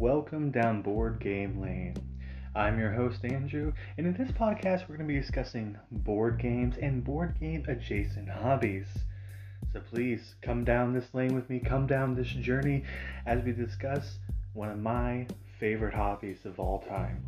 welcome down Board Game Lane. I'm your host, Andrew, and in this podcast, we're going to be discussing board games and board game adjacent hobbies. So please come down this lane with me, come down this journey as we discuss one of my favorite hobbies of all time